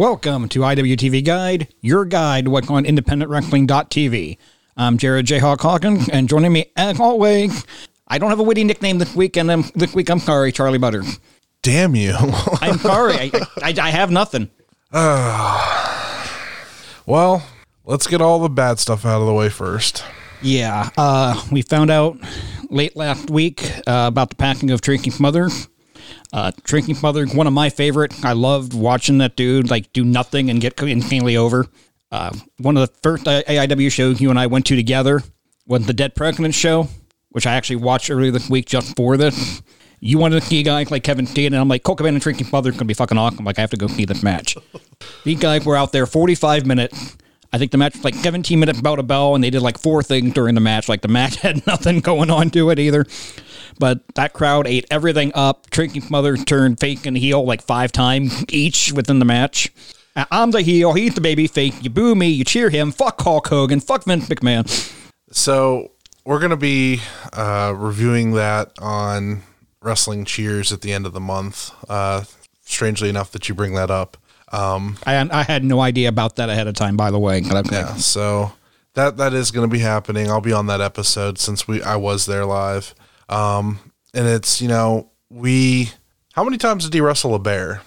Welcome to IWTV Guide, your guide to what's on independentwrestling.tv. I'm Jared J. Hawk Hawkins, and joining me as always, I don't have a witty nickname this week, and um, this week I'm sorry, Charlie Butter. Damn you. I'm sorry, I, I, I have nothing. well, let's get all the bad stuff out of the way first. Yeah, uh, we found out late last week uh, about the packing of Drinking Mother. Uh, Drinking Mother, one of my favorite. I loved watching that dude like do nothing and get insanely over. Uh, one of the first AIW shows you and I went to together was the Dead President show, which I actually watched earlier this week just for this. You wanted to see a guy like Kevin Steen, and I'm like, Colt Cabana and Drinking Mother gonna be fucking awesome. Like, I have to go see this match. These guys were out there 45 minutes. I think the match was like 17 minutes bell to bell, and they did like four things during the match. Like the match had nothing going on to it either. But that crowd ate everything up. Drinking Mother turned fake and heel like five times each within the match. Uh, I'm the heel. He's the baby fake. You boo me. You cheer him. Fuck Hulk Hogan. Fuck Vince McMahon. So we're gonna be uh, reviewing that on Wrestling Cheers at the end of the month. Uh, strangely enough, that you bring that up. Um, I, I had no idea about that ahead of time, by the way. Yeah, so that that is going to be happening. I'll be on that episode since we I was there live. Um, and it's you know we how many times did he wrestle a bear?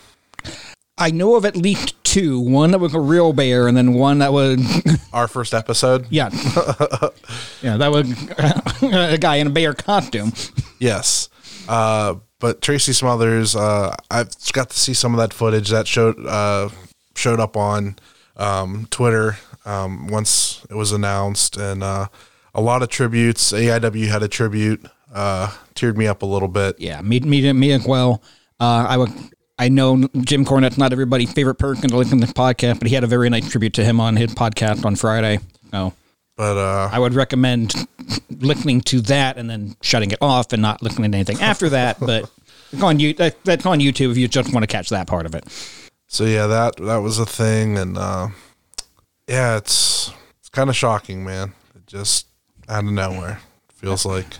I know of at least two. One that was a real bear, and then one that was Our first episode. yeah, yeah, that was a guy in a bear costume. Yes. Uh, but Tracy Smothers, uh, I've got to see some of that footage that showed uh, showed up on um, Twitter um, once it was announced, and uh, a lot of tributes. AIW had a tribute, uh, teared me up a little bit. Yeah, me, me, me as well. Uh, I would. I know Jim Cornette's not everybody's favorite person to listen to this podcast, but he had a very nice tribute to him on his podcast on Friday. So But uh, I would recommend listening to that and then shutting it off and not listening to anything after that. But it's on you. That, that's on YouTube if you just want to catch that part of it. so yeah, that that was a thing, and uh, yeah, it's it's kind of shocking, man. It just out of nowhere feels like.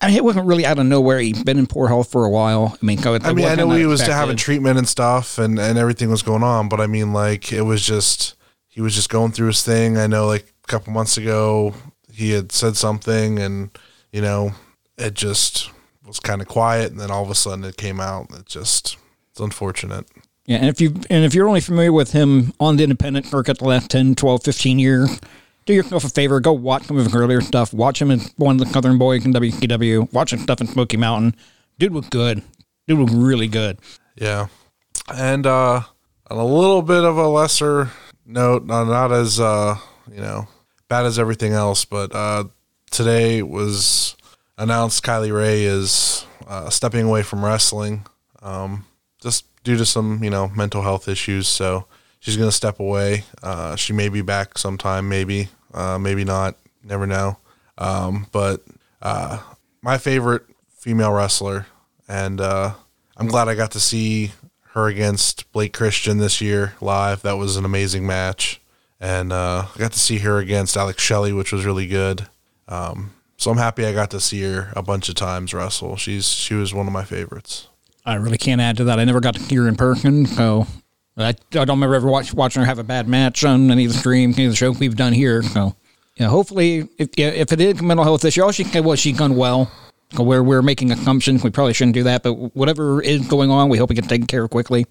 I mean, it wasn't really out of nowhere. He'd been in poor health for a while. I mean, go- I mean, I know he was expected. having treatment and stuff, and and everything was going on, but I mean, like it was just he was just going through his thing. I know, like a couple months ago, he had said something, and you know, it just was kind of quiet, and then all of a sudden it came out. It just it's unfortunate. Yeah, and if you and if you're only familiar with him on the independent circuit the last 10, 12, 15 years, do yourself a favor, go watch some of his earlier stuff. Watch him as one of the Southern Boys in WCW. Watch his stuff in Smoky Mountain. Dude was good. Dude was really good. Yeah, and uh, on a little bit of a lesser note, not not as uh, you know bad as everything else, but uh, today was announced Kylie Rae is uh, stepping away from wrestling, um, just due to some you know mental health issues. So she's gonna step away. Uh, she may be back sometime, maybe, uh, maybe not. Never know. Um, but uh, my favorite female wrestler, and uh, I'm glad I got to see her against Blake Christian this year live. That was an amazing match, and uh, I got to see her against Alex Shelley, which was really good. Um, so I'm happy I got to see her a bunch of times wrestle. She's she was one of my favorites. I really can't add to that. I never got to hear in person, so I, I don't remember ever watch, watching her have a bad match on any of the streams, any of the shows we've done here. So, yeah, hopefully, if if it is mental health issue, all she well, she's done well. So We're making assumptions. We probably shouldn't do that, but whatever is going on, we hope it gets taken care of quickly.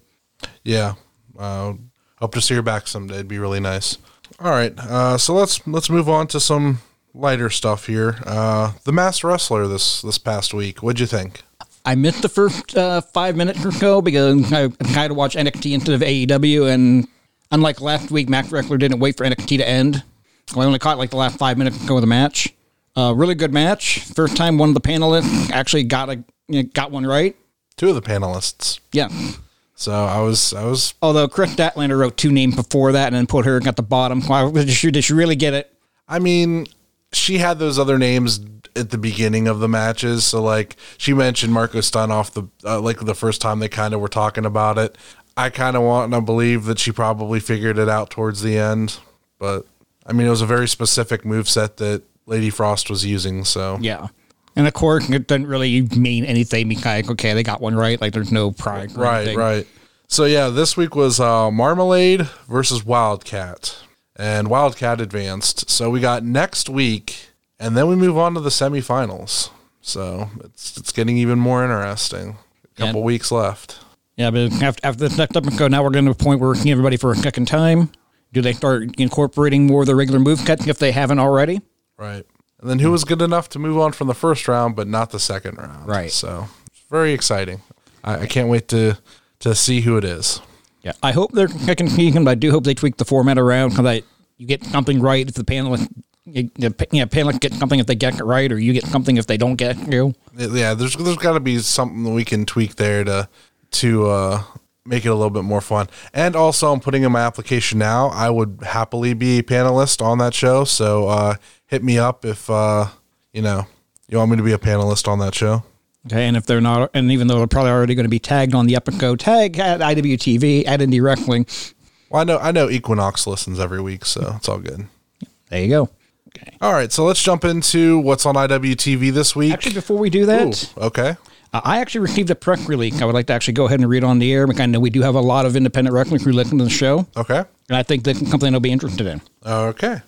Yeah, uh, hope to see her back someday. It'd be really nice. All right, uh, so let's let's move on to some lighter stuff here. Uh, the Masked Wrestler this this past week. What'd you think? I missed the first uh, five minutes or so because I tried to watch NXT instead of AEW, and unlike last week, Masked Wrestler didn't wait for NXT to end. I only caught like the last five minutes ago of the match. Uh, really good match. First time one of the panelists actually got a you know, got one right. Two of the panelists. Yeah. So I was I was Although Kris Statlander wrote two names before that and then put her at the bottom. Why did she, did she really get it? I mean, she had those other names at the beginning of the matches. So like she mentioned Marko Stunt off the uh, like the first time they kind of were talking about it. I kind of want to believe that she probably figured it out towards the end, but I mean it was a very specific move set that Lady Frost was using. So Yeah. And of course, it doesn't really mean anything because okay, they got one right. Like there's no pride. right, anything. right. So yeah, this week was uh, Marmalade versus Wildcat, and Wildcat advanced. So we got next week, and then we move on to the semifinals. So it's it's getting even more interesting. A couple weeks left. Yeah, but after, after this next episode, now we're getting to a point where we're getting everybody for a second time. Do they start incorporating more of the regular move cuts if they haven't already? Right. And then who was good enough to move on from the first round, but not the second round. Right. So it's very exciting. I, I can't wait to to see who it is. Yeah, I hope they're kicking Keegan, but I do hope they tweak the format around because I you get something right if the panelists. You, you, yeah, panelists get something if they get it right, or you get something if they don't get it. You. Yeah, there's there's got to be something that we can tweak there to to uh, make it a little bit more fun. And also, I'm putting in my application now. I would happily be a panelist on that show. So uh, hit me up if uh, you know you want me to be a panelist on that show. Okay, and if they're not, and even though they're probably already going to be tagged on the Epico tag at IWTV at Indie Wrestling, Well, I know I know Equinox listens every week, so it's all good. there you go. Okay. All right, so let's jump into what's on IWTV this week. Actually, before we do that, Ooh, okay. Uh, I actually received a press release. I would like to actually go ahead and read on the air because I know we do have a lot of independent wrestling crew listening to the show, Okay. and I think that's something they'll be interested in. Okay.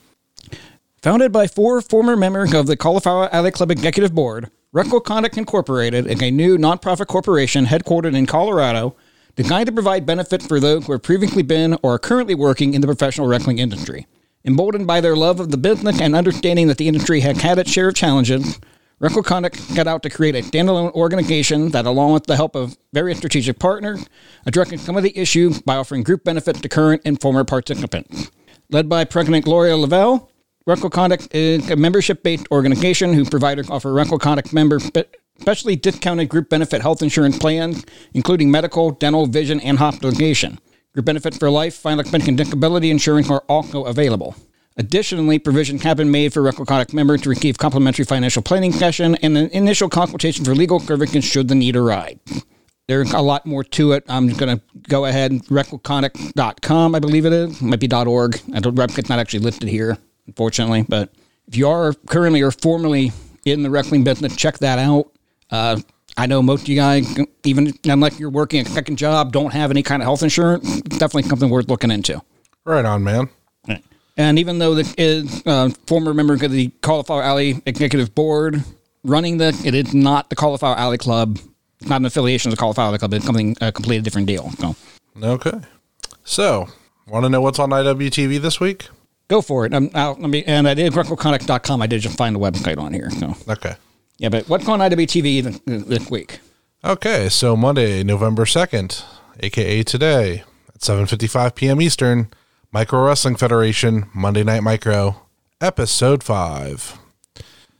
Founded by four former members of the Cauliflower Alley Club Executive Board, Wreckle Conduct Incorporated is a new nonprofit corporation headquartered in Colorado designed to provide benefits for those who have previously been or are currently working in the professional wrestling industry. Emboldened by their love of the business and understanding that the industry has had its share of challenges, Wreckle Conduct set out to create a standalone organization that, along with the help of various strategic partners, addresses some of the issues by offering group benefits to current and former participants. Led by President Gloria Lavelle, Record Conduct is a membership-based organization whose providers offer Record Conduct members spe- specially discounted group benefit health insurance plans, including medical, dental, vision, and hospitalization. Group benefit for life, final expense, and disability insurance are also available. Additionally, provisions have been made for Record Conduct members to receive complimentary financial planning session and an initial consultation for legal services should the need arise. There's a lot more to it. I'm going to go ahead and I believe it is. It might be .org. I don't, it's not actually listed here, unfortunately. But if you are currently or formerly in the wrestling business, check that out. Uh, I know most of you guys, even unless you're working a second job, don't have any kind of health insurance. Definitely something worth looking into. Right on, man. And even though the is uh, former member of the Cauliflower Alley Executive Board running the, it is not the Cauliflower Alley Club. It's not an affiliation of the Cauliflower Alley Club. It's something a completely different deal. So Okay. So, want to know what's on IWTV this week? go for it. Um, I'll, let me, and I did GrecoConic.com. I did just find the website on here. So Okay. Yeah, but what's going on IWTV this, week? Okay, so Monday, November 2nd, aka today, at 7:55 p.m. Eastern, Micro Wrestling Federation Monday Night Micro, episode 5.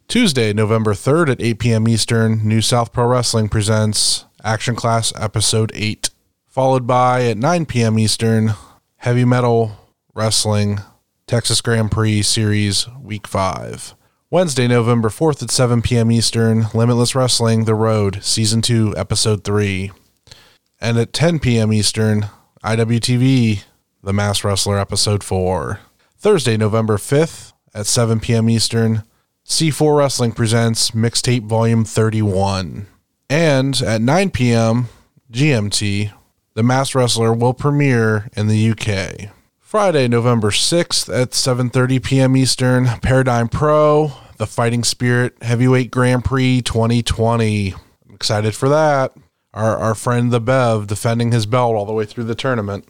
Tuesday, November 3rd at 8 p.m. Eastern, New South Pro Wrestling presents Action Clash episode 8, followed by at 9 p.m. Eastern, Heavy Metal Wrestling Texas Grand Prix Series Week 5. Wednesday, November 4th at 7 p.m. Eastern, Limitless Wrestling The Road, Season 2, Episode 3. And at 10 p.m. Eastern, IWTV The Masked Wrestler, Episode 4. Thursday, November 5th at 7 p.m. Eastern, C4 Wrestling presents Mixtape Volume 31. And at 9 p.m. GMT, The Masked Wrestler will premiere in the UK. Friday, November 6th at 7:30 p.m. Eastern, Paradigm Pro, The Fighting Spirit Heavyweight Grand Prix 2020. I'm excited for that. Our our friend the Bev defending his belt all the way through the tournament.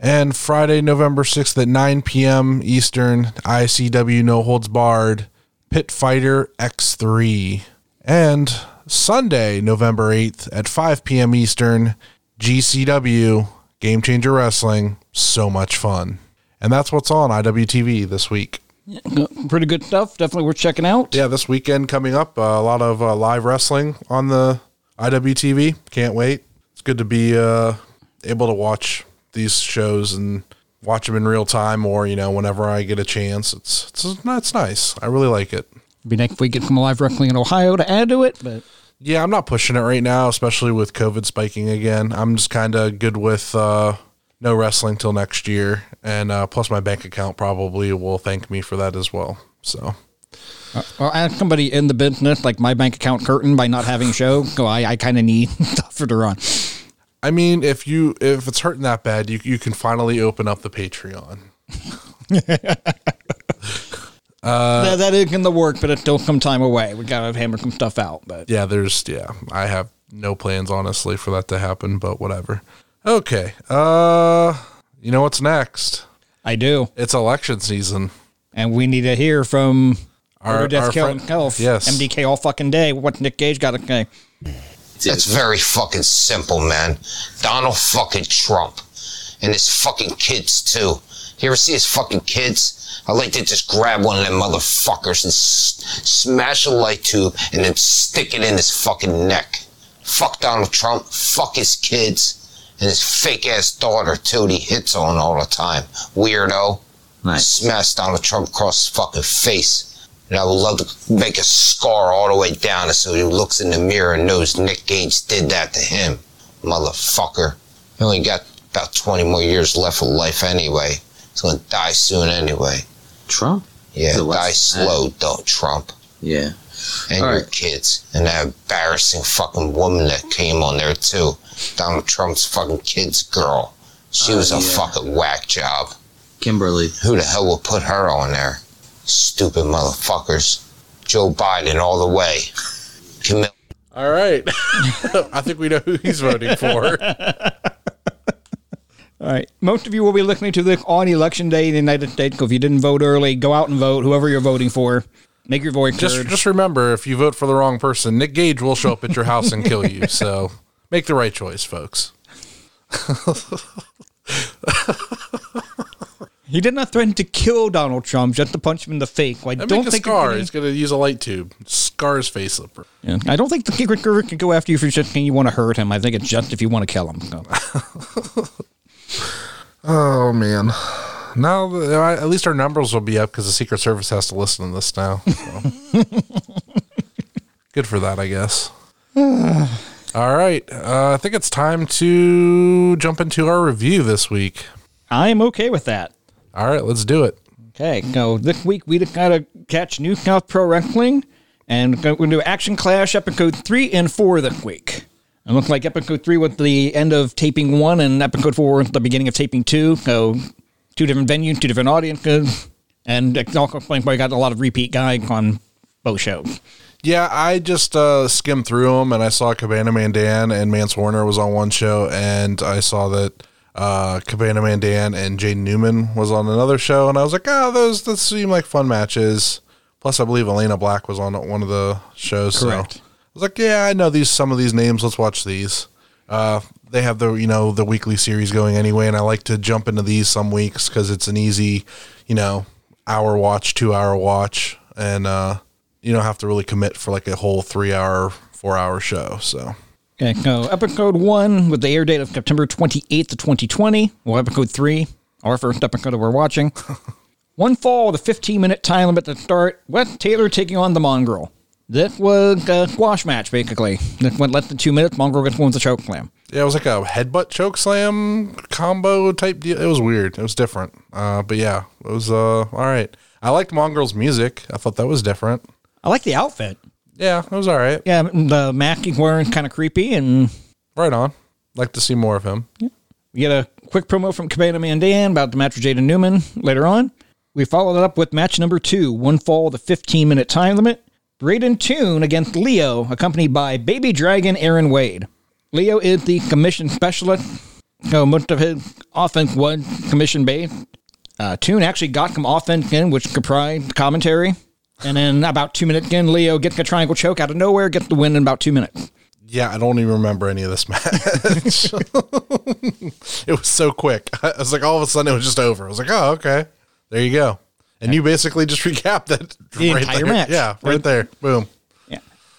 And Friday, November 6th at 9 p.m. Eastern, ICW No Holds Barred, Pit Fighter X3. And Sunday, November 8th at 5 p.m. Eastern, GCW Game Changer Wrestling. So much fun. And that's what's on IWTV this week. Uh, Pretty good stuff. Definitely worth checking out. Yeah, this weekend coming up, uh, a lot of uh, live wrestling on the IWTV. Can't wait. It's good to be uh, able to watch these shows and watch them in real time or, you know, whenever I get a chance. It's it's, it's nice. I really like it. Be next week get some live wrestling in Ohio to add to it, but Yeah, I'm not pushing it right now, especially with COVID spiking again. I'm just kind of good with uh, no wrestling till next year, and uh, plus my bank account probably will thank me for that as well. So Well, as somebody in the business, like my bank account curtain by not having a show, so I, I kind of need stuff for to run. I mean, if you if it's hurting that bad, you you can finally open up the Patreon. that, that is in the work, but it's still some time away. We gotta hammer some stuff out. But Yeah, there's yeah. I have no plans honestly for that to happen, but whatever. Okay. Uh you know what's next? I do, It's election season. and we need to hear from Our- our, Death our Kill friend- himself. yes. MDK all fucking day. What Nick Gage got to say? It's very fucking simple, man. Donald fucking Trump. And his fucking kids, too. You ever see his fucking kids? I'd like to just grab one of them motherfuckers and s- smash a light tube and then stick it in his fucking neck. Fuck Donald Trump. Fuck his kids. And his fake ass daughter, too, he hits on all the time. Weirdo. Nice. Smash Donald Trump across his fucking face. And I would love to make a scar all the way down so he looks in the mirror and knows Nick Gage did that to him. Motherfucker. He only got about 20 more years left of life anyway. He's gonna die soon anyway. Trump? Yeah, die slow, don't Trump. Yeah. And All your right. kids. And that embarrassing fucking woman that came on there too. Donald Trump's fucking kid's girl. She Oh, was a yeah. fucking whack job. Kimberly. Who the hell would put her on there? Stupid motherfuckers. Joe Biden all the way. Camille. All right. I think we know who he's voting for. All right. Most of you will be listening to this on election day in the United States. So if you didn't vote early, go out and vote. Whoever you're voting for, make your voice just heard. just remember if you vote for the wrong person, Nick Gage will show up at your house and kill you. So make the right choice, folks. He did not threaten to kill Donald Trump, just to punch him in the face. I And don't make a think scar. It's He's going to use a light tube. Scar his face up. yeah. I don't think the secret service can go after you for just saying you want to hurt him. I think it's just if you want to kill him. So. Oh man. Now uh, at least our numbers will be up because the Secret Service has to listen to this now. so. Good for that, I guess. All right. Uh, I think it's time to jump into our review this week. I'm okay with that. All right, let's do it. Okay, so this week we just got to catch New South Pro Wrestling, and we're going to do Action Clash episode three and four this week. It looks like episode three was the end of taping one, and episode four was the beginning of taping two. So two different venues, two different audiences, and it's also explains why we got a lot of repeat guys on both shows. Yeah, I just uh, skimmed through them and I saw Cabana Man Dan and Mance Warner was on one show, and I saw that uh, Cabana Man Dan and Jaden Newman was on another show, and I was like, oh, those those seem like fun matches. Plus, I believe Elayna Black was on one of the shows. Correct. So I was like, yeah, I know these some of these names. Let's watch these. Uh, they have the you know the weekly series going anyway, and I like to jump into these some weeks because it's an easy, you know, hour watch, two hour watch, and uh, you don't have to really commit for like a whole three hour, four hour show. So Okay, so episode one with the air date of September 28th of 2020. Well, episode three, our first episode that we're watching. one fall with a 15 minute time limit to start. Wes Taylor taking on the Mongrel. This was a squash match, basically. This went less than two minutes. Mongrel gets one with a choke slam. Yeah, it was like a headbutt choke slam combo type deal. It was weird. It was different. Uh, but yeah, it was uh all right. I liked Mongrel's music. I thought that was different. I like the outfit. Yeah, it was all right. Yeah, the mask he's wearing kind of creepy, and Right on. Like to see more of him. We get a quick promo from Cabana Man Dan about the match with Jaden Newman later on. We followed it up with match number two, one fall with a 15 minute time limit. Braden Tune against Leo, accompanied by Baby Dragon Aaron Wade. Leo is the submission specialist, so most of his offense was submission based. Uh, Toon actually got some offense in, which comprised commentary. And then about two minutes in, Leo gets a triangle choke out of nowhere, gets the win in about two minutes. Yeah, I don't even remember any of this match. it was so quick. I was like, all of a sudden, it was just over. I was like, oh, okay, there you go. And you basically just recapped that The entire there. match. Yeah, right there. Boom.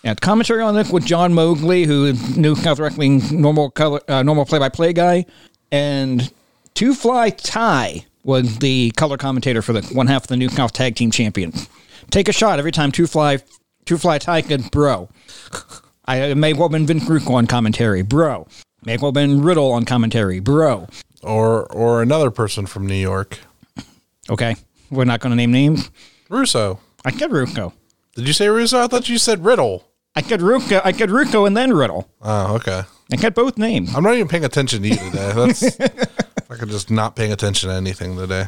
Yeah. Commentary on this with John Mowgli, who is New South Wrestling normal color, uh, normal play-by-play guy, and Two Fly Ty was the color commentator for the one half of the New South Tag Team Champions. Take a shot every time Two Fly Two Fly Ty could bro. I it may well been Vince Russo on commentary, bro. May well been Riddle on commentary, bro. Or or another person from New York, Okay, we're not going to name names. Russo. I said Russo. Did you say Russo? I thought you said Riddle. I said Ruka, I said Russo and then Riddle. Oh, okay. I got both names. I'm not even paying attention to you today. That's I could just not paying attention to anything today.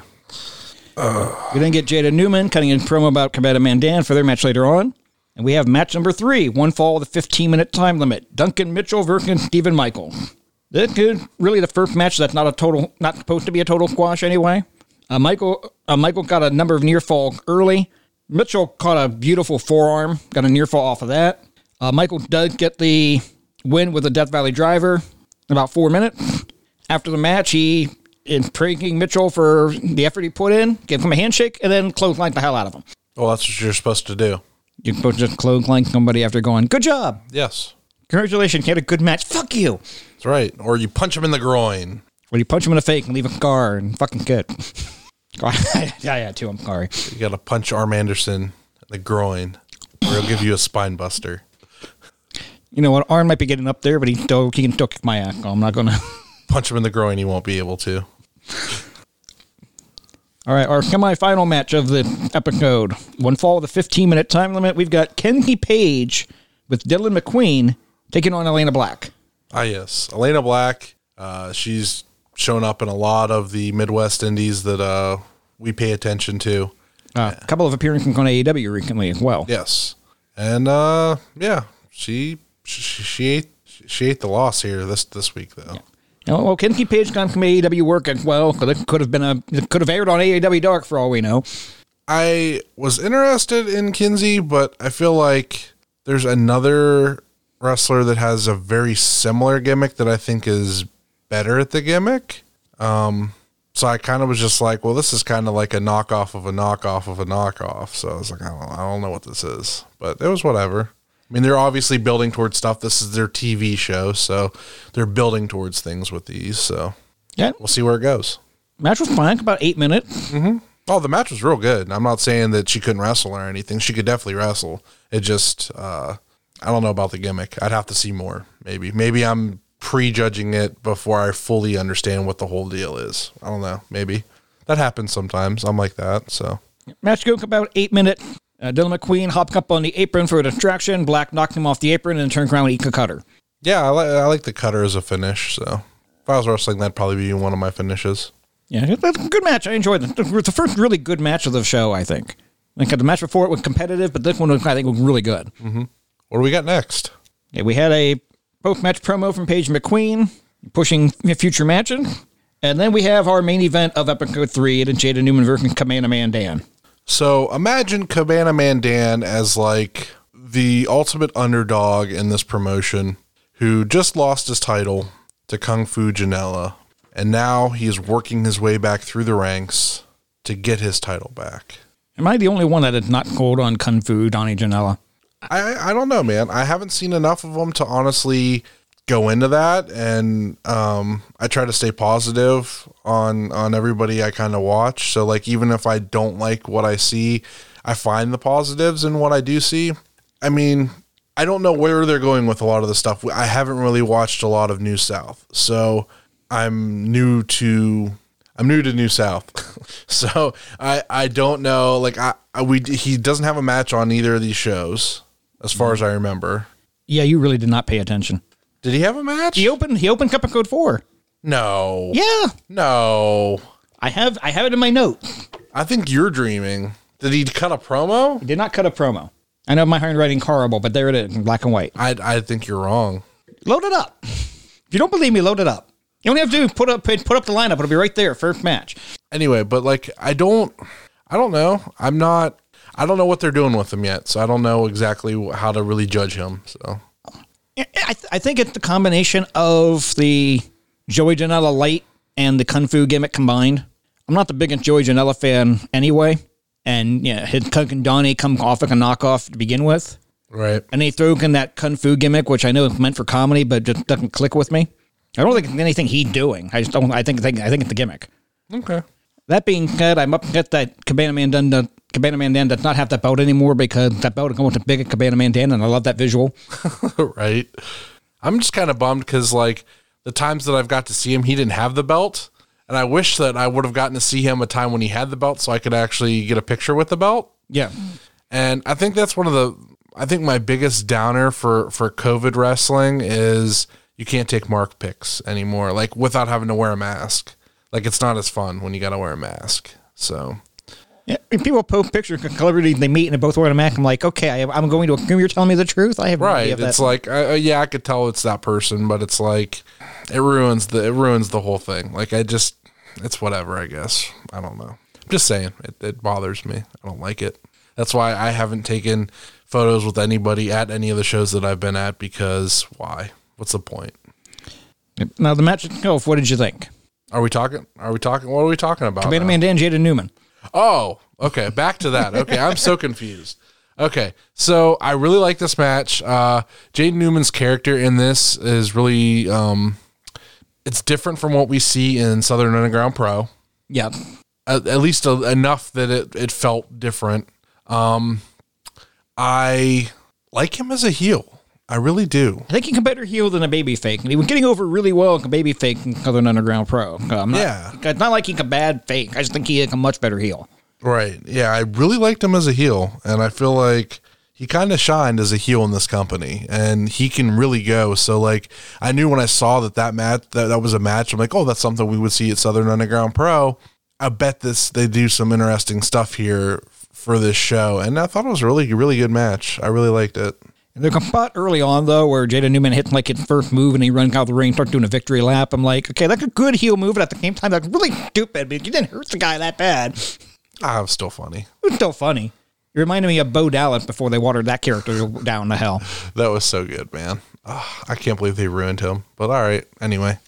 We then get Jaden Newman cutting in promo about Cabana Man Dan for their match later on. And we have match number three, one fall with a 15 minute time limit. Duncan Mitchell versus Stephen Michael. This is really the first match that's not a total, not supposed to be a total squash anyway. Uh, Michael, uh, Michael got a number of near fall early. Mitchell caught a beautiful forearm, got a near fall off of that. Uh, Michael does get the win with a Death Valley driver in about four minutes. After the match, he is pranking Mitchell for the effort he put in, gave him a handshake, and then clotheslined the hell out of him. Well, that's what you're supposed to do. You're supposed to just clothesline somebody after going, good job. Yes, Congratulations, you had a good match. Fuck you. that's right. Or you punch him in the groin. Well, you punch him in the face and leave a scar and fucking good. yeah, yeah, too. I'm sorry. You got to punch Arn Anderson in the groin, or he'll give you a spine buster. You know what? Arn might be getting up there, but he still he can still kick my ass. I'm not gonna. Punch him in the groin, he won't be able to. All right, our semi-final match of the episode. One fall with a 15 minute time limit. We've got Kenzie Paige with Dylan McQueen taking on Elayna Black. Ah, yes. Elayna Black, uh, she's shown up in a lot of the Midwest Indies that uh, we pay attention to. Uh, A couple of appearances on AEW recently as well. Yes. And uh, yeah, she, she she ate she ate the loss here this this week though. Oh, well, Kenzie Paige got some AEW work as well. It could have been a it could have aired on AEW Dark for all we know. I was interested in Kenzie, but I feel like there's another wrestler that has a very similar gimmick that I think is better at the gimmick. Um, so I kind of was just like, well, this is kind of like a knockoff of a knockoff of a knockoff. So I was like, I don't, I don't know what this is, but it was whatever. I mean, they're obviously building towards stuff. This is their TV show, so they're building towards things with these. So Yeah, we'll see where it goes. match was fine, about eight minutes. Oh, the match was real good. I'm not saying that she couldn't wrestle or anything. She could definitely wrestle. It just, uh, I don't know about the gimmick. I'd have to see more. Maybe, maybe I'm prejudging it before I fully understand what the whole deal is. I don't know. Maybe that happens sometimes. I'm like that. So Match goes about eight minutes. Uh, Dylan McQueen hopped up on the apron for a distraction. Black knocked him off the apron and turned around and eat a cutter. yeah, I like I like the cutter as a finish. So if I was wrestling, that'd probably be one of my finishes. Yeah, it was a good match. I enjoyed it. It was the first really good match of the show, I think. Like the match before it was competitive, but this one was, I think was really good. What do we got next? Yeah, we had a post-match promo from Paige McQueen pushing future matches. And then we have our main event of episode three, the Jaden Newman versus Cabana Man Dan. So imagine Cabana Man Dan as like the ultimate underdog in this promotion who just lost his title to Kung Fu Janela. And now he is working his way back through the ranks to get his title back. Am I the only one that that is not cold on Kung Fu, Donnie Janela? I, I don't know, man. I haven't seen enough of them to honestly go into that, and um, I try to stay positive on on everybody I kind of watch. So like, even if I don't like what I see, I find the positives in what I do see. I mean, I don't know where they're going with a lot of the stuff. I haven't really watched a lot of New South, so I'm new to I'm new to New South, so I I don't know. Like I, I we he doesn't have a match on either of these shows, as far as I remember. Yeah, you really did not pay attention. Did he have a match? He opened he opened Cup of Code four. No. Yeah. No. I have I have it in my note. I think you're dreaming. Did he cut a promo? He did not cut a promo. I know my handwriting horrible, but there it is in black and white. I I think you're wrong. Load it up. If you don't believe me, load it up. You only have to put up put up the lineup. It'll be right there, first match. Anyway, but like I don't I don't know. I'm not I don't know what they're doing with him yet, so I don't know exactly how to really judge him. So I, th- I think it's the combination of the Joey Janela light and the Kung Fu gimmick combined. I'm not the biggest Joey Janela fan anyway. And yeah, his Kung and Donnie come off like a knockoff to begin with. right. And they threw in that Kung Fu gimmick, which I know is meant for comedy, but just doesn't click with me. I don't think it's anything he's doing. I just don't. I think, think I think it's the gimmick. Okay. That being said, I'm upset that Cabana Man done the Cabana Man Dan does not have that belt anymore because that belt is going to big Cabana Man Dan, and I love that visual. right. I'm just kind of bummed because like the times that I've got to see him, he didn't have the belt, and I wish that I would have gotten to see him a time when he had the belt, so I could actually get a picture with the belt. Yeah, And I think that's one of the I think my biggest downer for for COVID wrestling is you can't take mark pics anymore, like without having to wear a mask. Like it's not as fun when you got to wear a mask. So Yeah, people post pictures of celebrities they meet and they both wear a mask, I'm like, okay, I, I'm going to assume you're telling me the truth. I have no right, idea it's like uh, uh, yeah, I could tell it's that person, but it's like it ruins the it ruins the whole thing. Like I just it's whatever. I guess I don't know. I'm just saying it, it bothers me. I don't like it. That's why I haven't taken photos with anybody at any of the shows that I've been at because why? What's the point? now the match itself. What did you think? Are we talking? Are we talking? What are we talking about? Beta now? Man Dan, Jaden Newman. Oh, okay. Back to that. Okay, I'm so confused. Okay, so I really like this match. Uh, Jaden Newman's character in this is really, um, it's different from what we see in Southern Underground Pro. Yeah, At, at least a, enough that it, it felt different. Um, I like him as a heel. I really do. I think he can better heel than a baby fake, and he was getting over really well like a baby fake in Southern Underground Pro. Uh, I'm not, Yeah. it's not like he's a bad fake. I just think he a much better heel. Right. Yeah, I really liked him as a heel, and I feel like he kind of shined as a heel in this company, and he can really go. So, like, I knew when I saw that that match that, that was a match, I'm like, oh, that's something we would see at Southern Underground Pro. I bet this they do some interesting stuff here for this show, and I thought it was a really really good match. I really liked it. There's a spot early on though where Jaden Newman hits like his first move and he runs out of the ring, starts doing a victory lap. I'm like, okay, that's a good heel move, but at the same time, that's really stupid. But you didn't hurt the guy that bad. It Ah, it was still funny. was still funny. It reminded me of Bo Dallas before they watered that character down to hell. That was so good, man. Ah, I can't believe they ruined him. But all right, anyway.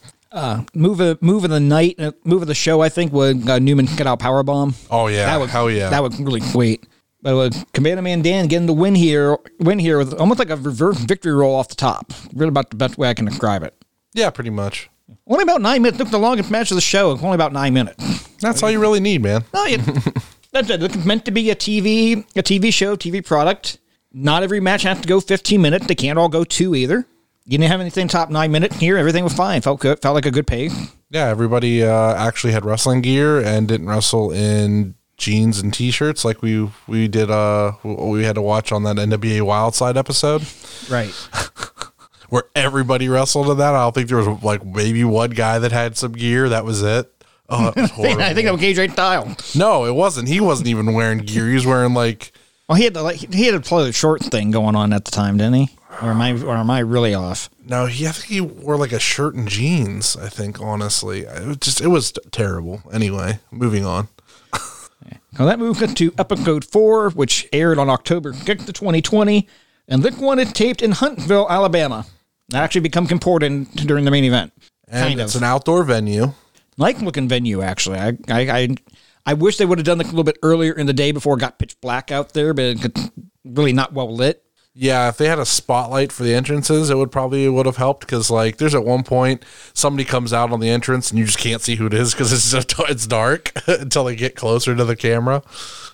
Move of move of the night, uh, move of the show. I think would uh, Newman get out power bomb. Oh yeah, that was hell yeah. that was really sweet. But with Cabana Man Dan getting the win here, win here with almost like a reverse victory roll off the top. Really about the best way I can describe it. yeah, pretty much. Only about nine minutes. Took the longest match of the show. Only about nine minutes. That's all you really need, man. No, it, that's it. It's meant to be a TV, a TV show, TV product. Not every match has to go 15 minutes. They can't all go two either. You didn't have anything top nine minutes here. Everything was fine. Felt good. Felt like a good pace. Yeah, everybody uh, actually had wrestling gear and didn't wrestle in jeans and t-shirts like we we did. Uh, we had to watch on that NWA Wildside episode Right. where everybody wrestled in that. I don't think there was like maybe one guy that had some gear. That was it. Oh, was. I think that was Gage Right style. no, it wasn't. He wasn't even wearing gear. He was wearing like Well, he had the like he had a play short thing going on at the time, didn't he? Or am I or am I really off? no. He I think he wore like a shirt and jeans. I think honestly, it just it was terrible. Anyway, moving on. Now that moves us to episode four, which aired on October 6th, 2020, and this one is taped in Huntsville, Alabama. That actually becomes important during the main event. And kind it's of an outdoor venue. like looking venue actually. I I I, I wish they would have done this a little bit earlier in the day before it got pitch black out there, but it's really not well lit. Yeah, if they had a spotlight for the entrances, it would probably would have helped because like there's at one point somebody comes out on the entrance and you just can't see who it is because it's just, it's dark until they get closer to the camera.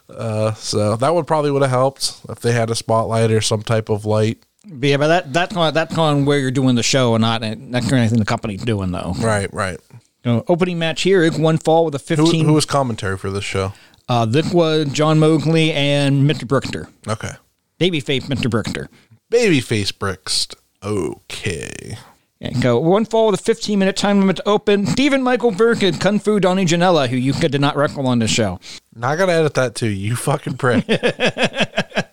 Uh, so that would probably would have helped if they had a spotlight or some type of light. But yeah, but that that's on that's on where you're doing the show and not that's anything the company's doing though. Right, right. So, opening match here is one fall with a Who, 15. who was commentary for this show? uh, this was John Mowgli and Mr. Brookster, Okay, babyface Mr. Brookster. babyface bricks. Okay. And go one fall with a 15 minute time limit to open. Stephen Michael Burke and Kung Fu Donnie Janela, who you did not wrestle on this show. Now I gotta edit that too. You fucking prick.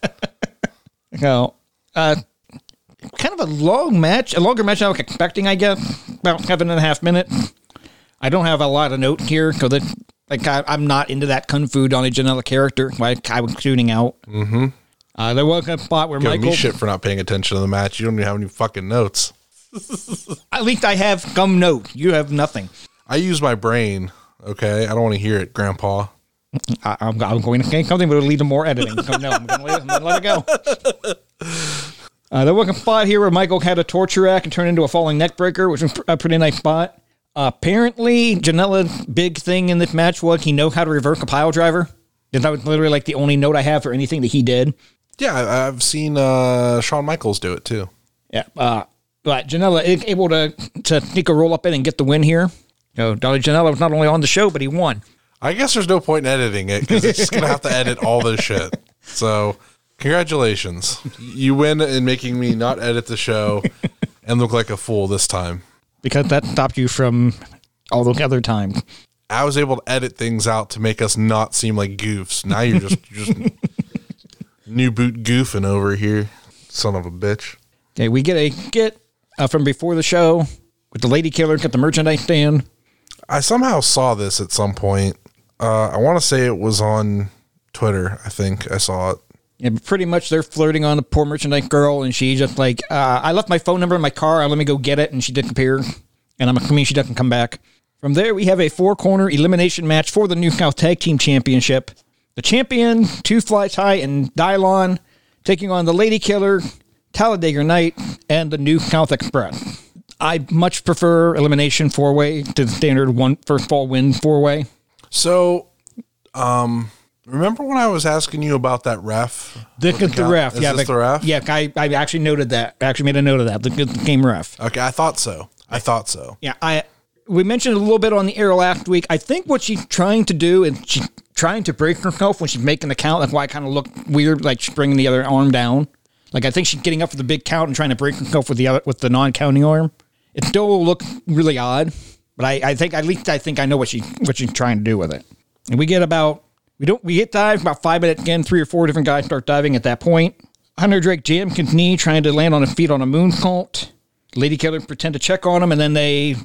So, uh, kind of a long match, a longer match than I was expecting, I guess. About seven and a half minutes. I don't have a lot of notes here because like I, I'm not into that Kung Fu Donnie Janela character. Like I was tuning out. Mm-hmm. Uh, there was a spot where Giving Michael. me shit for not paying attention to the match. You don't even have any fucking notes. At least I have some notes. You have nothing. I use my brain. Okay, I don't want to hear it, Grandpa. I, I'm, I'm going to say something, but it'll lead to more editing. So no, I'm going to let, let it go. Uh, there was a spot here where Michael had a torture rack and turned into a falling neck breaker, which was a pretty nice spot. Uh, apparently, Janela's big thing in this match was he knows how to reverse a pile driver. That was literally like the only note I have for anything that he did. Yeah, I've seen uh, Shawn Michaels do it too. Yeah. Uh, but Janela is able to to sneak a roll up in and get the win here. So Donnie Janela was not only on the show, but he won. I guess there's no point in editing it because it's just gonna have to edit all this shit. So, congratulations, you win in making me not edit the show and look like a fool this time. because that stopped you from all the other time. I was able to edit things out to make us not seem like goofs. Now you're just you're just new boot goofing over here, son of a bitch. Okay, we get a get uh, from before the show with the lady killer at the merchandise stand. I somehow saw this at some point. Uh, I want to say it was on Twitter. I think I saw it. Yeah, but pretty much they're flirting on the poor merchandise girl, and she just like, uh, I left my phone number in my car. Let me go get it, and she didn't appear. And I'm assuming she doesn't come back. From there, we have a four corner elimination match for the New South Tag Team Championship. The champion, Two Flies High, and Dylon taking on the Lady Killer, Talladega Knight, and the New South Express. I much prefer elimination four way to the standard one first fall win four way. So, um, remember when I was asking you about that ref? This is the ref. Is yeah, this the ref? Yeah, I, I actually noted that. I actually made a note of that. The, the game ref. Okay, I thought so. I thought so. Yeah, I we mentioned a little bit on the air last week. I think what she's trying to do is she's trying to break herself when she's making the count. That's why I kind of look weird, like she's bringing the other arm down. Like I think she's getting up for the big count and trying to break herself with the other with the non-counting arm. It still looks really odd, but I, I think at least I think I know what she what she's trying to do with it. And we get about we don't we get dive about five minutes again. Three or four different guys start diving at that point. Hunter Drake jams his knee, trying to land on his feet on a moonsault. Lady Killer pretend to check on him, and then they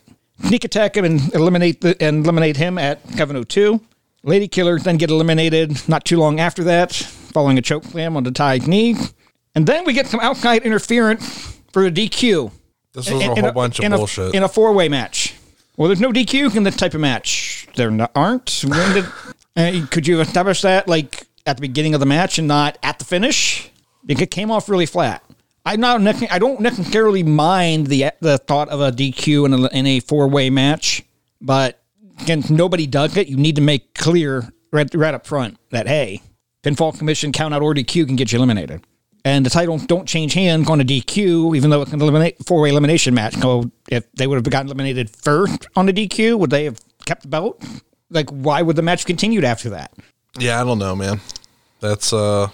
sneak attack him and eliminate the, and eliminate him at Coven 02. Lady Killer then get eliminated not too long after that, following a choke slam on the tied knee. And then we get some outside interference for a DQ. This was In- a in whole bunch of in a- bullshit. in a four way match. Well, there's no DQ in this type of match. There not, aren't. When did, uh, could you establish that like at the beginning of the match and not at the finish? It came off really flat. I'm not. I don't necessarily mind the the thought of a DQ in a, in a four way match, but again, nobody does it. You need to make clear right, right up front that hey, pinfall submission count out or DQ can get you eliminated. And the title don't change hands on a DQ, even though it's an eliminate four way elimination match. So if they would have gotten eliminated first on the DQ, would they have kept the belt? Like, why would the match continued after that? yeah, I don't know, man. That's uh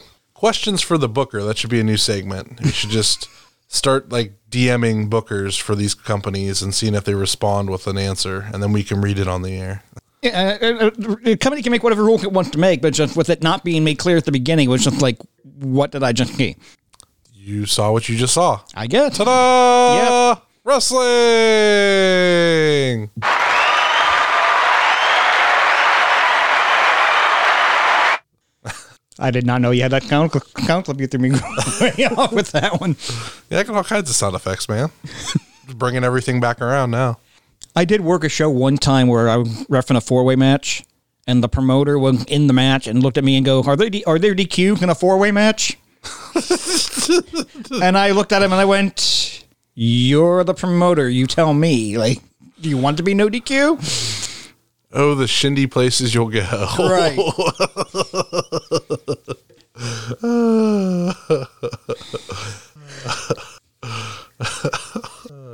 questions for the booker. That should be a new segment. We should just start like DMing bookers for these companies and seeing if they respond with an answer, and then we can read it on the air. Yeah, uh, uh, the company can make whatever rule it wants to make, but just with it not being made clear at the beginning, it was just like, what did I just see? You saw what you just saw. I guess. Ta-da! Yeah. Wrestling. I did not know you had that count, count clip you threw me off with that one. Yeah, I got all kinds of sound effects, man. Bringing everything back around now. I did work a show one time where I was refing a four way match, and the promoter was in the match and looked at me and go, "Are they D- are there DQ in a four way match?" and I looked at him and I went, "You're the promoter. You tell me. Like, do you want to be no DQ?" Oh, the shindy places you'll go. Right.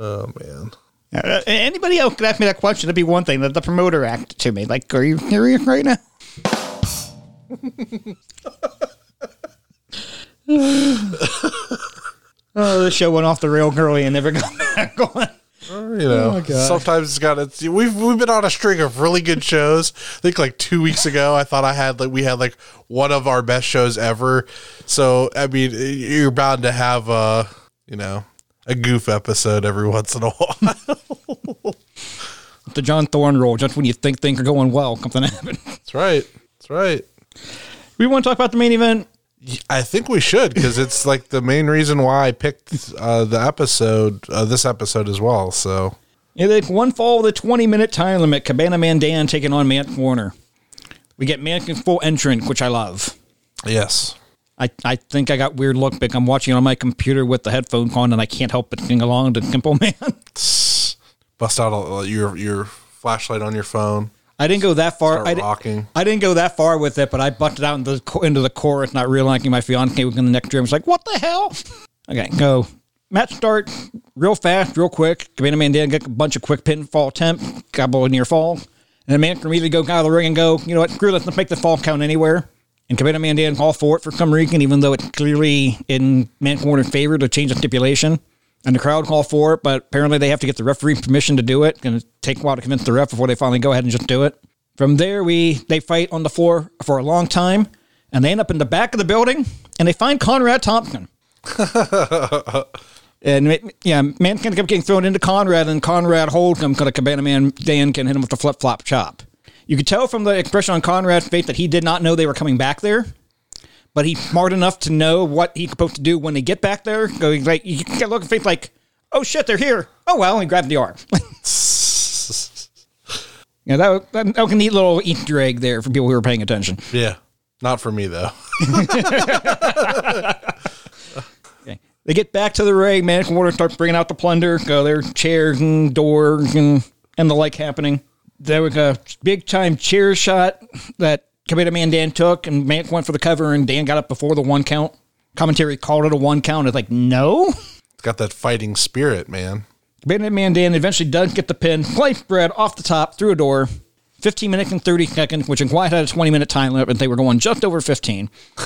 Oh man. Uh, anybody else could ask me that question. That'd be one thing. That the promoter acted to me. Like, are you serious right now? oh, the show went off the rail early and never got back on. You know, oh, sometimes it's got it's we've we've been on a string of really good shows. I think like two weeks ago, I thought I had like we had like one of our best shows ever. So I mean, you're bound to have a you know a goof episode every once in a while. The John Thorne role. Just when you think things are going well, something happens. That's right. That's right. We want to talk about the main event. I think we should because it's like the main reason why I picked uh, the episode, uh, this episode as well. So Yeah, they one fall with a 20 minute time limit. Cabana Man Dan taking on Mance Warner. We get Mankin's full entrance, which I love. yes, I, I think I got weird look because I'm watching on my computer with the headphones on and I can't help but sing along to Simple Man. bust out a, your your flashlight on your phone. I didn't go that far. I, di- I didn't go that far with it, but I busted out into the, into the chorus, not realizing my fiance was in the next room. It's like, what the hell? Okay, go. Match start real fast, real quick. Cabana Man Dan get a bunch of quick pinfall attempt, couple near fall. And then man can immediately go out of the ring and go, you know what, screw it, let's make the fall count anywhere. And Cabana Man Dan all for it for some reason, even though it's clearly in Mance Warner's favor to change the stipulation. And the crowd call for it, but apparently they have to get the referee permission to do it. Going to take a while to convince the ref before they finally go ahead and just do it. From there, we they fight on the floor for a long time, and they end up in the back of the building, and they find Conrad Thompson. and yeah, man can keep getting thrown into Conrad, and Conrad holds him because a Cabana Man Dan can hit him with the flip flop chop. You could tell from the expression on Conrad's face that he did not know they were coming back there but he's smart enough to know what he's supposed to do when they get back there. Going like you get looking face like, oh shit, they're here. Oh well, and grab the arm. yeah, that was, that, that was a neat little Easter egg there for people who were paying attention. Yeah. Not for me though. Okay. They get back to the ring. Mance Warner starts bringing out the plunder. Go there, chairs and doors and, and the like happening. There was a big time chair shot that Cabana Man Dan took, and Man went for the cover, and Dan got up before the one count. Commentary called it a one count. It's like, no. It's got that fighting spirit, man. Cabana Man Dan eventually does get the pin. Sliced bread off the top through a door. 15 minutes and 30 seconds, which in White had a 20 minute time limit. And they were going just over 15.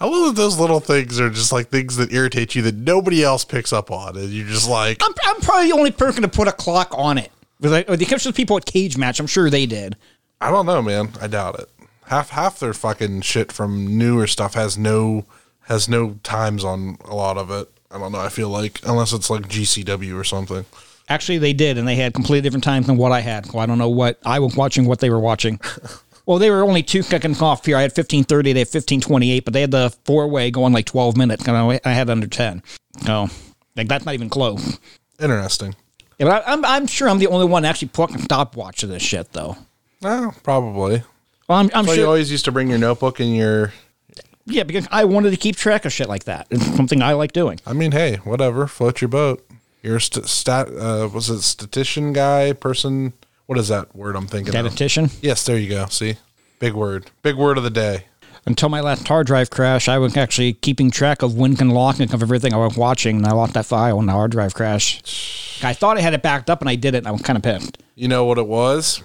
I love that those little things are just like things that irritate you that nobody else picks up on, and you're just like, I'm, I'm probably the only person to put a clock on it. Because I, the the people at Cagematch, I'm sure they did. I don't know, man. I doubt it. Half half their fucking shit from newer stuff has no has no times on a lot of it. I don't know. I feel like unless it's like GCW or something. Actually, they did, and they had completely different times than what I had. So I don't know what I was watching, what they were watching. well, they were only two seconds off here. I had fifteen thirty, they had fifteen twenty eight, but they had the four way going like twelve minutes, and I had under ten. So like that's not even close. Interesting. Yeah, but I, I'm I'm sure I'm the only one actually putting stopwatch to this shit though. Well, probably. Well, I'm, I'm sure. So you always used to bring your notebook and your. Yeah, because I wanted to keep track of shit like that. It's something I like doing. I mean, hey, whatever. Float your boat. You're a st- stat. Uh, was it statistician guy person? What is that word I'm thinking of? Statistician. Yes, there you go. See, big word. Big word of the day. Until my last hard drive crash, I was actually keeping track of when can lock and locking of everything I was watching, and I lost that file when the hard drive crashed. I thought I had it backed up, and I did it, and I was kind of pissed. You know what it was?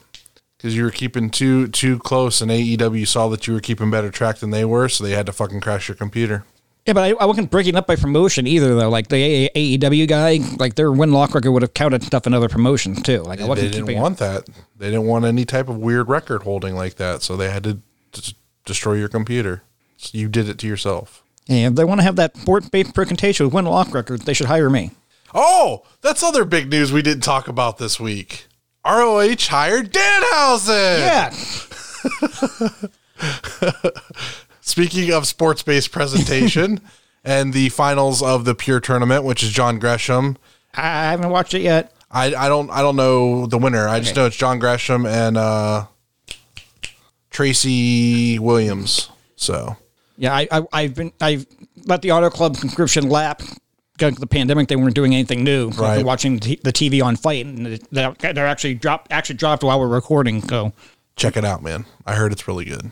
Because you were keeping too too close, and AEW saw that you were keeping better track than they were, so they had to fucking crash your computer. Yeah, but I, I wasn't breaking up by promotion either, though. Like the AEW guy, like their win loss record would have counted stuff in other promotions too. Like I They wasn't didn't keeping. want that. They didn't want any type of weird record holding like that, so they had to d- destroy your computer. So you did it to yourself. Yeah, if they want to have that sport based presentation with win loss record, they should hire me. Oh, that's other big news we didn't talk about this week. ROH hired Danhausen. Yeah, Speaking of sports based presentation and the finals of the Pure Tournament, which is John Gresham. I haven't watched it yet. I, I don't I don't know the winner. I just know it's John Gresham and uh, Tracy Williams. So Yeah, I, I I've been I've let the Honor Club subscription lap. The pandemic, they weren't doing anything new. So I've been Right. watching the TV on Fight, and they're, they're actually dropped actually dropped while we're recording. So check it out, man. I heard it's really good.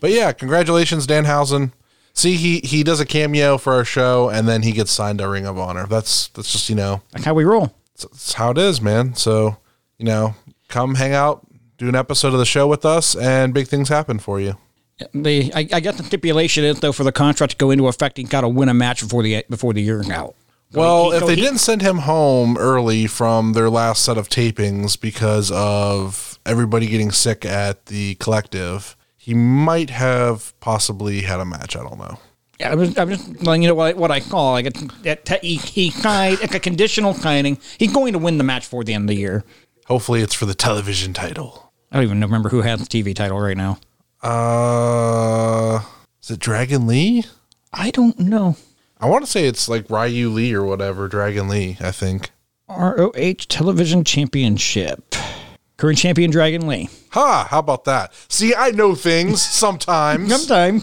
But yeah, congratulations, Danhausen. See, he he does a cameo for our show, and then he gets signed to Ring of Honor. That's that's just you know that's how we roll. that's how it is, man. So you know, come hang out, do an episode of the show with us, and big things happen for you. The I, I guess the stipulation is though for the contract to go into effect, you got to win a match before the before the year out. Well, he- if so they he- didn't send him home early from their last set of tapings because of everybody getting sick at the collective, he might have possibly had a match. I don't know. Yeah, I'm just, I'm just letting you know what I, what I call like a, a, he he kind like a conditional signing. He's going to win the match for the end of the year. Hopefully, it's for the television title. I don't even remember who has the TV title right now. Uh, is it Dragon Lee? I don't know. I want to say it's like Ryu Lee or whatever. Dragon Lee, I think. ROH Television Championship. Current champion Dragon Lee. Ha! How about that? See, I know things sometimes. Sometime.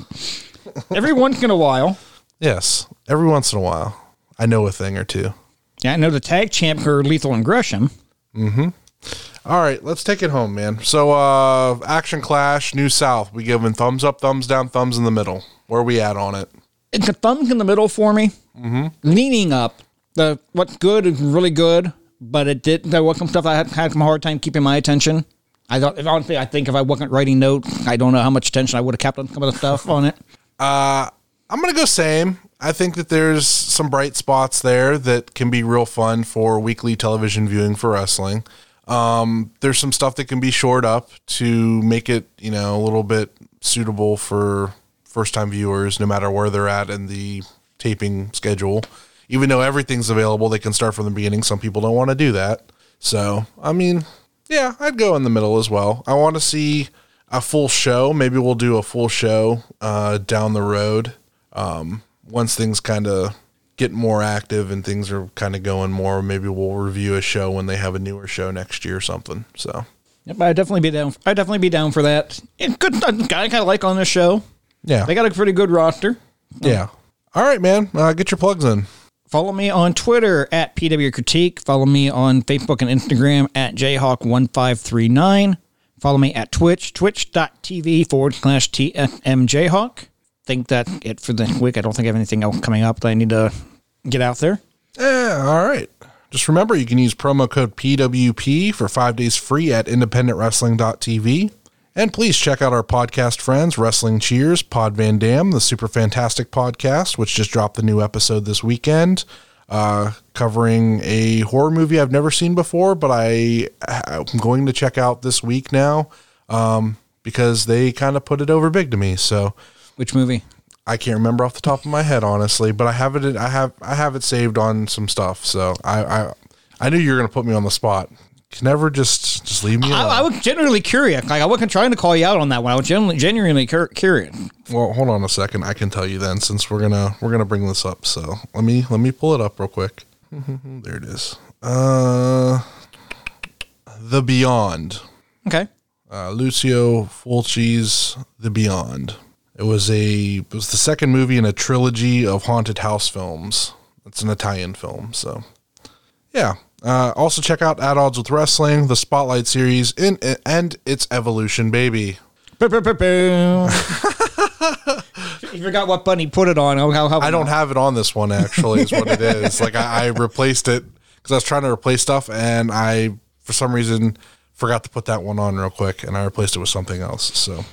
Every once in a while. yes, every once in a while, I know a thing or two. Yeah, I know the tag champ for Lethal and Gresham. Mm-hmm. All right, let's take it home, man. So, uh, Action Clash, New South. We giving thumbs up, thumbs down, thumbs in the middle. Where we at on it? It's a thumbs in the middle for me. Mm-hmm. Leaning up. The what's good is really good, but it did there was some stuff I had had some hard time keeping my attention. I thought honestly I think if I wasn't writing notes, I don't know how much attention I would have kept on some of the stuff on it. Uh, I'm gonna go same. I think that there's some bright spots there that can be real fun for weekly television viewing for wrestling. Um, there's some stuff that can be shored up to make it, you know, a little bit suitable for first time viewers, no matter where they're at in the taping schedule. Even though everything's available, they can start from the beginning. Some people don't want to do that. So, I mean, yeah, I'd go in the middle as well. I want to see a full show. Maybe we'll do a full show uh, down the road um, once things kind of get more active and things are kind of going more. Maybe we'll review a show when they have a newer show next year or something. So, Yep, I'd definitely be down. I'd definitely be down for that. It good. I kind of like on this show. Yeah, They got a pretty good roster. yeah. All right, man. Uh, get your plugs in. Follow me on Twitter at PW Critique. Follow me on Facebook and Instagram at Jayhawk1539. Follow me at Twitch, twitch.tv forward slash TFMJayhawk. Think that's it for the week. I don't think I have anything else coming up that I need to get out there. Yeah, all right. Just remember, you can use promo code PWP for five days free at independentwrestling.tv. And please check out our podcast friends, Wrestling Cheers, Pod Van Dam, the super fantastic podcast, which just dropped the new episode this weekend, uh, covering a horror movie I've never seen before, but I, I'm going to check out this week now um, because they kind of put it over big to me. So Which movie? I can't remember off the top of my head, honestly, but I have it. I have I have it saved on some stuff. So I I, I knew you were gonna put me on the spot. Can never just just leave me alone. I, I was genuinely curious. Like I wasn't trying to call you out on that one. I was genuinely, genuinely cur- curious. well, hold on a second. I can tell you then, since we're gonna we're gonna bring this up. So let me let me pull it up real quick. there it is. Uh, the Beyond. Okay. uh, Lucio Fulci's The Beyond. It was a it was the second movie in a trilogy of haunted house films. It's an Italian film, so yeah. Uh, also check out At Odds with Wrestling, the Spotlight series, in and its evolution, baby. Bow, bow, bow, bow. you forgot what bunny put it on. Oh, how, how, I don't have it on this one actually. Is what it is. Like I, I replaced it because I was trying to replace stuff, and I for some reason forgot to put that one on real quick, and I replaced it with something else. So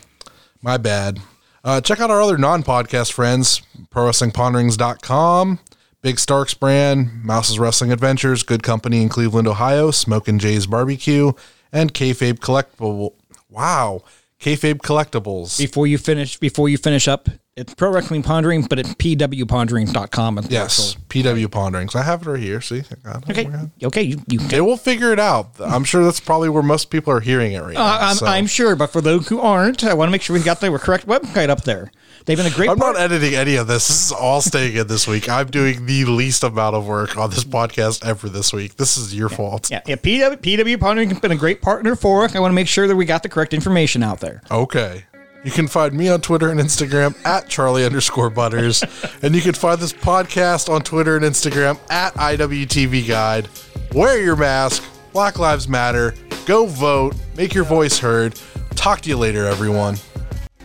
my bad. Uh, check out our other non-podcast friends, ProWrestlingPonderings.com, Big Starks brand, Mouse's Wrestling Adventures, Good Company in Cleveland, Ohio, Smokin' Jay's Barbecue, and Kayfabe Collectible. Wow, Kayfabe Collectibles. before you finish before you finish up it's pro wrestling pondering but it's pwpondering.com and Yes, PW Ponderings. I have it right here. See, I got it. okay okay you, you Okay, we'll figure it out. I'm sure that's probably where most people are hearing it right now. uh, I'm, so. I'm sure but for those who aren't i want to make sure we got the correct website up there they've been a great partner. I'm part- not editing any of this. This is all staying in this week. I'm doing the least amount of work on this podcast ever this week. This is your fault. yeah, yeah PW, PW Pondering has been a great partner for us. I want to make sure that we got the correct information out there. Okay. You can find me on Twitter and Instagram at Charlie underscore Butters. and you can find this podcast on Twitter and Instagram at IWTV Guide. Wear your mask. Black Lives Matter. Go vote. Make your voice heard. Talk to you later, everyone.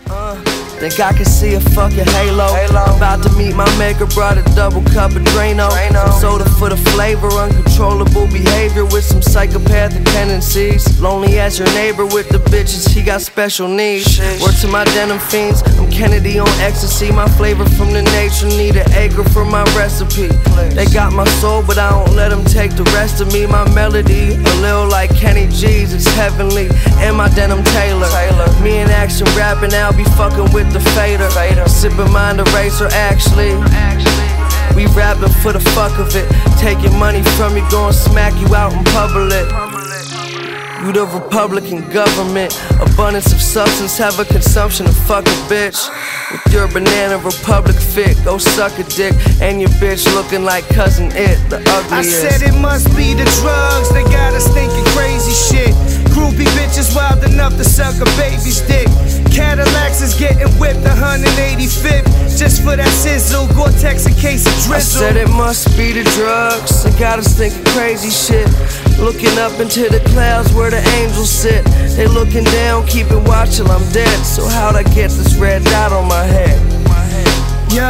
Uh, Think I can see a fucking halo. About to meet my maker, brought a double cup of Drano. Some soda for the flavor, uncontrollable behavior with some psychopathic tendencies. Lonely as your neighbor with the bitches, he got special needs. Work to my denim fiends, I'm Kennedy on ecstasy. My flavor from the nature, need an acre for my recipe. They got my soul, but I don't let them take the rest of me. My melody, a little like Kenny G's, it's heavenly. And my denim Taylor. Me in action rapping, I'll be fucking with the fader. Sipping mind eraser, actually. We rapping for the fuck of it. Taking money from you, gon' smack you out in public. You the Republican government. Abundance of substance, have a consumption of fuck a bitch. With your banana republic fit, go suck a dick. And your bitch looking like cousin it, the ugliest. I said it must be the drugs, they got us thinking crazy shit. Groupie bitches wild enough to suck a baby's dick. Cadillacs is getting whipped 185th. Just for that sizzle, Gore-Tex in case of I drizzle. said it must be the drugs. They got us thinking crazy shit. Looking up into the clouds where the angels sit. They looking down, keeping watch till I'm dead. So how'd I get this red dot on my head? Yo,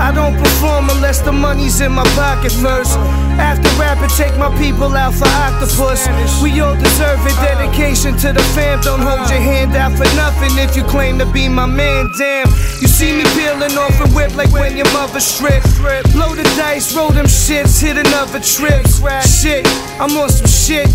I don't perform unless the money's in my pocket first. After rapping, take my people out for octopus. We all deserve it. Dedication to the fam. Don't hold your hand out for nothing if you claim to be my man. Damn, you see me peeling off a whip like when your mother stripped. Blow the dice, roll them shits, hit another trip. Shit, I'm on some shit.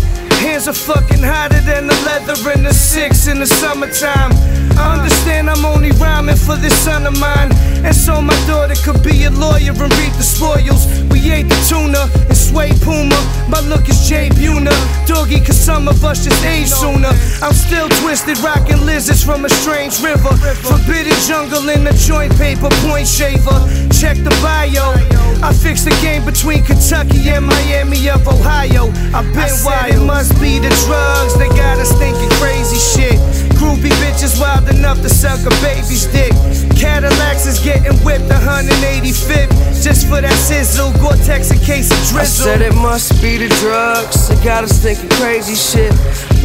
Hands are fucking hotter than the leather in the six in the summertime. I understand I'm only rhyming for this son of mine. And so my daughter could be a lawyer and reap the spoils. We ate the tuna and sway Puma. My look is Jay Buna. Doggy, cause some of us just age sooner. I'm still twisted, rocking lizards from a strange river. Forbidden jungle in the joint paper, point shaver. Check the bio. I fixed the game between Kentucky and Miami of Ohio. I've been wild. It must be the drugs, they got us thinking crazy shit. Groupie bitches wild enough to suck a baby's dick. Cadillacs is getting whipped 185th just for that sizzle. Gore-Tex in case of drizzle. I said it must be the drugs, they got us thinking crazy shit.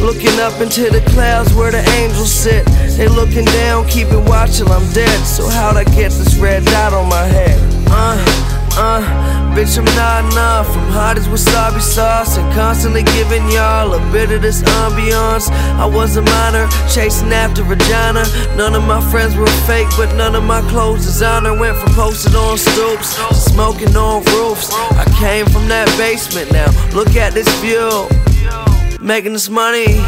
Looking up into the clouds where the angels sit. They looking down, keeping watch till I'm dead. So how'd I get this red dot on my head? Uh. Uh, bitch, I'm not enough. I'm hot as wasabi sauce and constantly giving y'all a bit of this ambiance. I was a minor, chasing after Regina. None of my friends were fake, but none of my clothes designer went from posting on stoops to smoking on roofs. I came from that basement now. Look at this view. Making this money,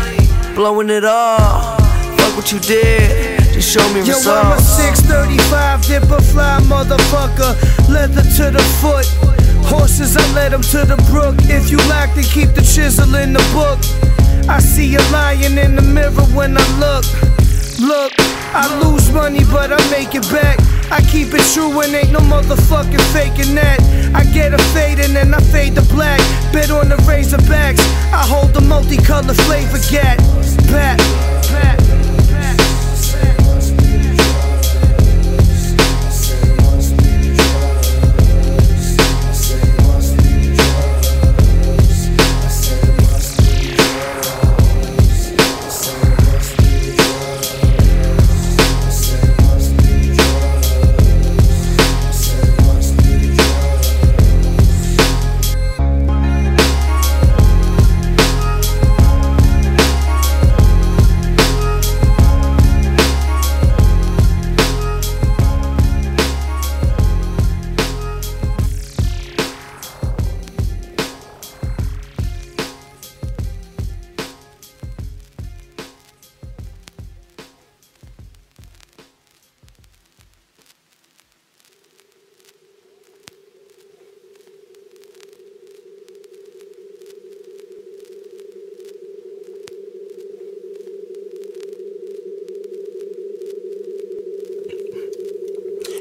blowing it all. Fuck what you did. Just show me results. Yo, I'm a 635 dipper fly motherfucker. Leather to the foot. Horses, I led them to the brook. If you like to keep the chisel in the book. I see a lion in the mirror when I look. Look, I lose money, but I make it back. I keep it true and ain't no motherfucking faking that. I get a fade and then I fade to black. Bet on the razorbacks. I hold the multicolored flavor gat. Pat, pat.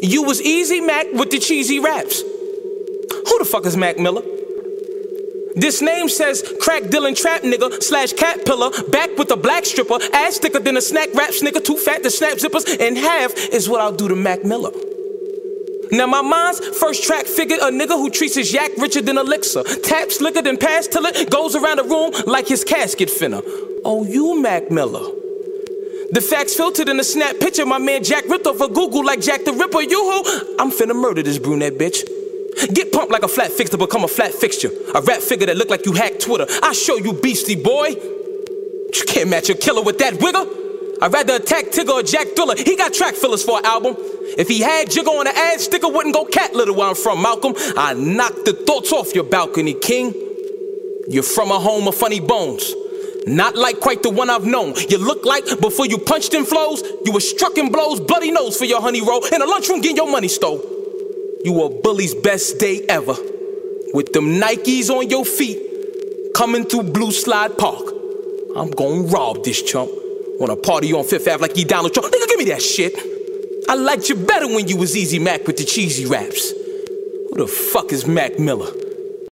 You was Easy Mac with the cheesy raps. Who the fuck is Mac Miller? This name says crack dealing trap nigga slash cat pillar, back with a black stripper, ass thicker than a snack rap nigga, too fat to snap zippers in half is what I'll do to Mac Miller. Now my mind's first track figured a nigga who treats his yak richer than elixir, taps liquor then pass till it goes around the room like his casket finna. Oh, you Mac Miller. The facts filtered in a snap picture. My man Jack ripped off of Google like Jack the Ripper. You who? I'm finna murder this brunette bitch. Get pumped like a flat fix to become a flat fixture. A rap figure that look like you hacked Twitter. I show you beastie boy. You can't match a killer with that wigger. I'd rather attack Tigger or Jack Thriller. He got track fillers for an album. If he had Jigger on the ad sticker, wouldn't go cat little where I'm from, Malcolm. I knocked the thoughts off your balcony, King. You're from a home of funny bones. Not like quite the one I've known. You look like before you punched in flows, you were struck in blows, bloody nose for your honey roll, in a lunchroom getting your money stole. You were bully's best day ever. With them Nikes on your feet, coming through Blue Slide Park. I'm gonna rob this chump. Wanna party on Fifth Ave like he Donald Trump. Nigga, give me that shit. I liked you better when you was Easy Mac with the cheesy raps. Who the fuck is Mac Miller?